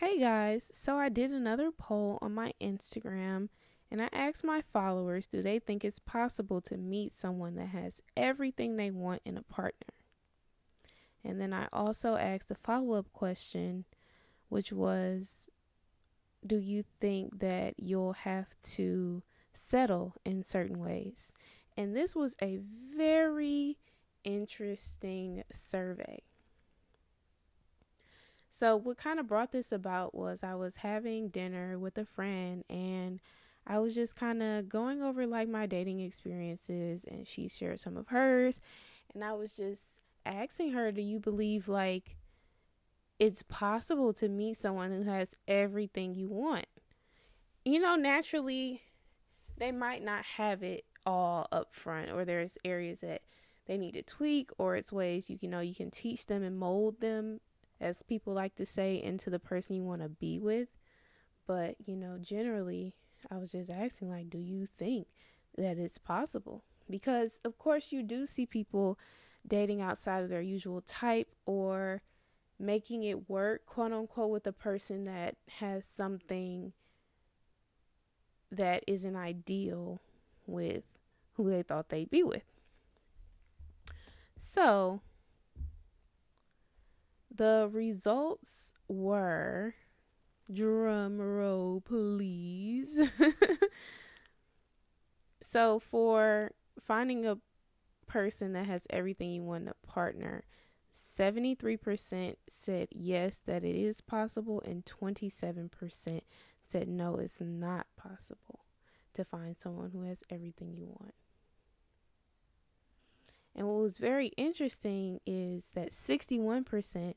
Hey guys, so I did another poll on my Instagram and I asked my followers do they think it's possible to meet someone that has everything they want in a partner? And then I also asked a follow up question, which was do you think that you'll have to settle in certain ways? And this was a very interesting survey. So, what kind of brought this about was I was having dinner with a friend and I was just kind of going over like my dating experiences and she shared some of hers. And I was just asking her, Do you believe like it's possible to meet someone who has everything you want? You know, naturally, they might not have it all up front, or there's areas that they need to tweak, or it's ways you, you know you can teach them and mold them as people like to say, into the person you want to be with. But, you know, generally, I was just asking, like, do you think that it's possible? Because, of course, you do see people dating outside of their usual type or making it work, quote unquote, with a person that has something that isn't ideal with who they thought they'd be with. So, the results were drum roll please. so for finding a person that has everything you want in a partner, 73% said yes that it is possible and 27% said no it's not possible to find someone who has everything you want. And what was very interesting is that 61%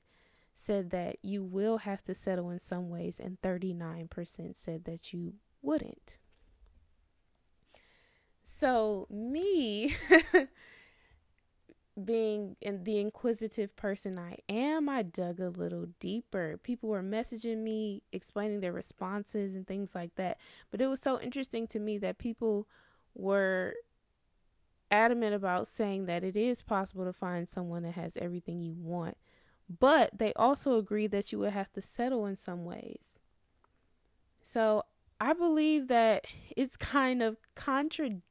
said that you will have to settle in some ways, and 39% said that you wouldn't. So, me being the inquisitive person I am, I dug a little deeper. People were messaging me, explaining their responses and things like that. But it was so interesting to me that people were adamant about saying that it is possible to find someone that has everything you want but they also agree that you would have to settle in some ways. So I believe that it's kind of contradictory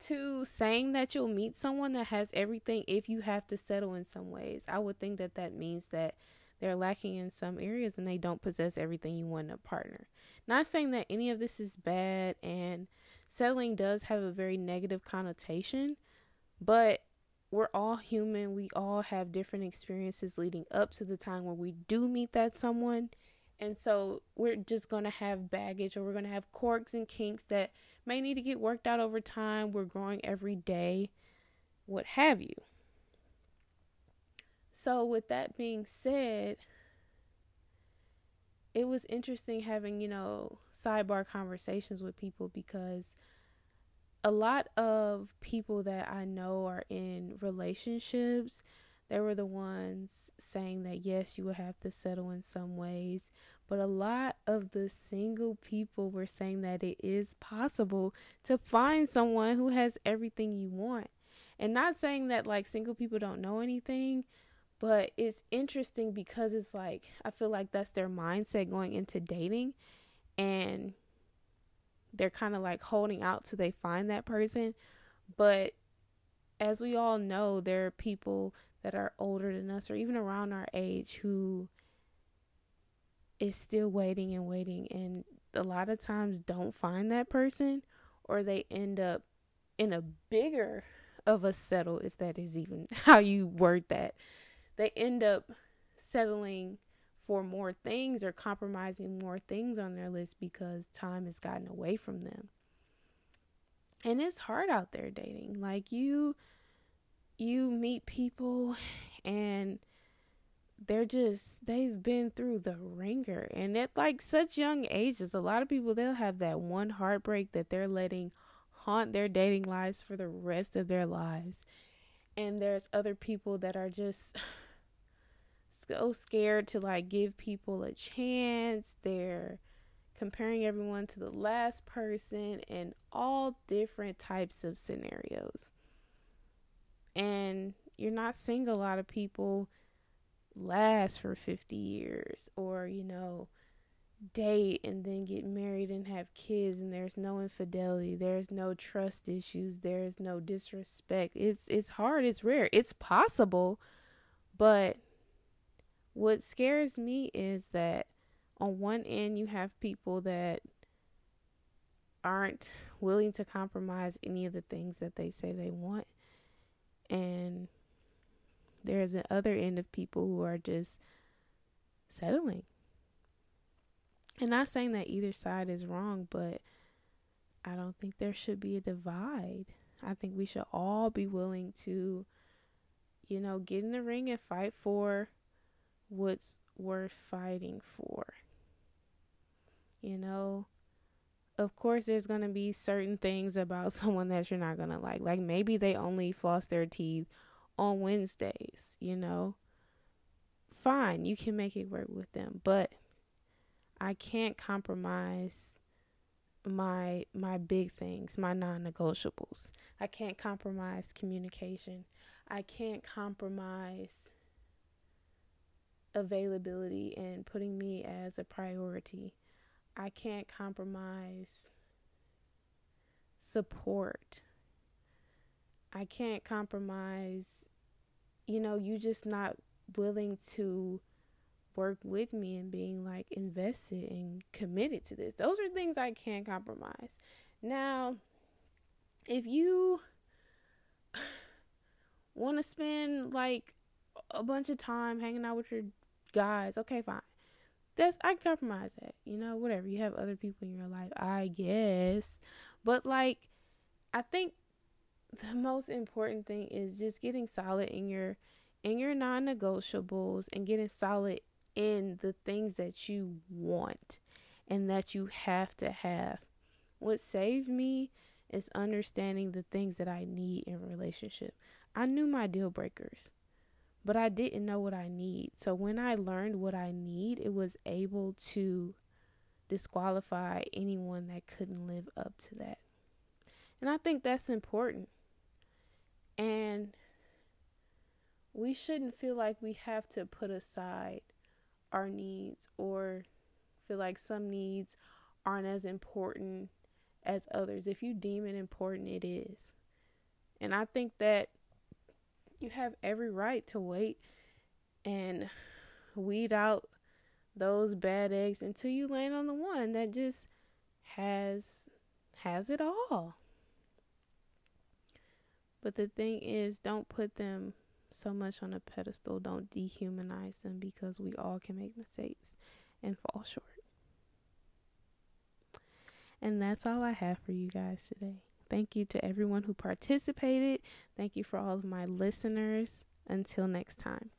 to saying that you'll meet someone that has everything if you have to settle in some ways. I would think that that means that they're lacking in some areas and they don't possess everything you want in a partner. Not saying that any of this is bad and settling does have a very negative connotation, but we're all human. We all have different experiences leading up to the time where we do meet that someone. And so we're just going to have baggage or we're going to have quirks and kinks that may need to get worked out over time. We're growing every day, what have you. So, with that being said, it was interesting having, you know, sidebar conversations with people because a lot of people that I know are in relationships, they were the ones saying that yes, you will have to settle in some ways. But a lot of the single people were saying that it is possible to find someone who has everything you want. And not saying that like single people don't know anything, but it's interesting because it's like I feel like that's their mindset going into dating. And they're kind of like holding out till they find that person. But as we all know, there are people that are older than us or even around our age who is still waiting and waiting and a lot of times don't find that person or they end up in a bigger of a settle if that is even how you word that. They end up settling for more things or compromising more things on their list because time has gotten away from them. And it's hard out there dating. Like you you meet people and they're just they've been through the ringer and at like such young ages a lot of people they'll have that one heartbreak that they're letting haunt their dating lives for the rest of their lives and there's other people that are just so scared to like give people a chance. They're comparing everyone to the last person and all different types of scenarios. And you're not seeing a lot of people last for 50 years or, you know, date and then get married and have kids and there's no infidelity, there's no trust issues, there's no disrespect. It's it's hard, it's rare. It's possible, but what scares me is that on one end you have people that aren't willing to compromise any of the things that they say they want. And there's an other end of people who are just settling. And not saying that either side is wrong but i don't think there should be a divide. I think we should all be willing to you know get in the ring and fight for what's worth fighting for. You know, of course, there's going to be certain things about someone that you're not going to like. Like maybe they only floss their teeth on Wednesdays, you know. Fine, you can make it work with them, but I can't compromise my my big things, my non-negotiables. I can't compromise communication. I can't compromise availability and putting me as a priority. I can't compromise support. I can't compromise, you know, you just not willing to work with me and being like invested and committed to this. Those are things I can't compromise. Now, if you want to spend like a bunch of time hanging out with your guys, okay, fine. That's I compromise that. You know, whatever. You have other people in your life, I guess. But like I think the most important thing is just getting solid in your in your non-negotiables and getting solid in the things that you want and that you have to have. What saved me is understanding the things that I need in a relationship. I knew my deal breakers but I didn't know what I need. So when I learned what I need, it was able to disqualify anyone that couldn't live up to that. And I think that's important. And we shouldn't feel like we have to put aside our needs or feel like some needs aren't as important as others. If you deem it important, it is. And I think that you have every right to wait and weed out those bad eggs until you land on the one that just has has it all. But the thing is, don't put them so much on a pedestal. Don't dehumanize them because we all can make mistakes and fall short. And that's all I have for you guys today. Thank you to everyone who participated. Thank you for all of my listeners. Until next time.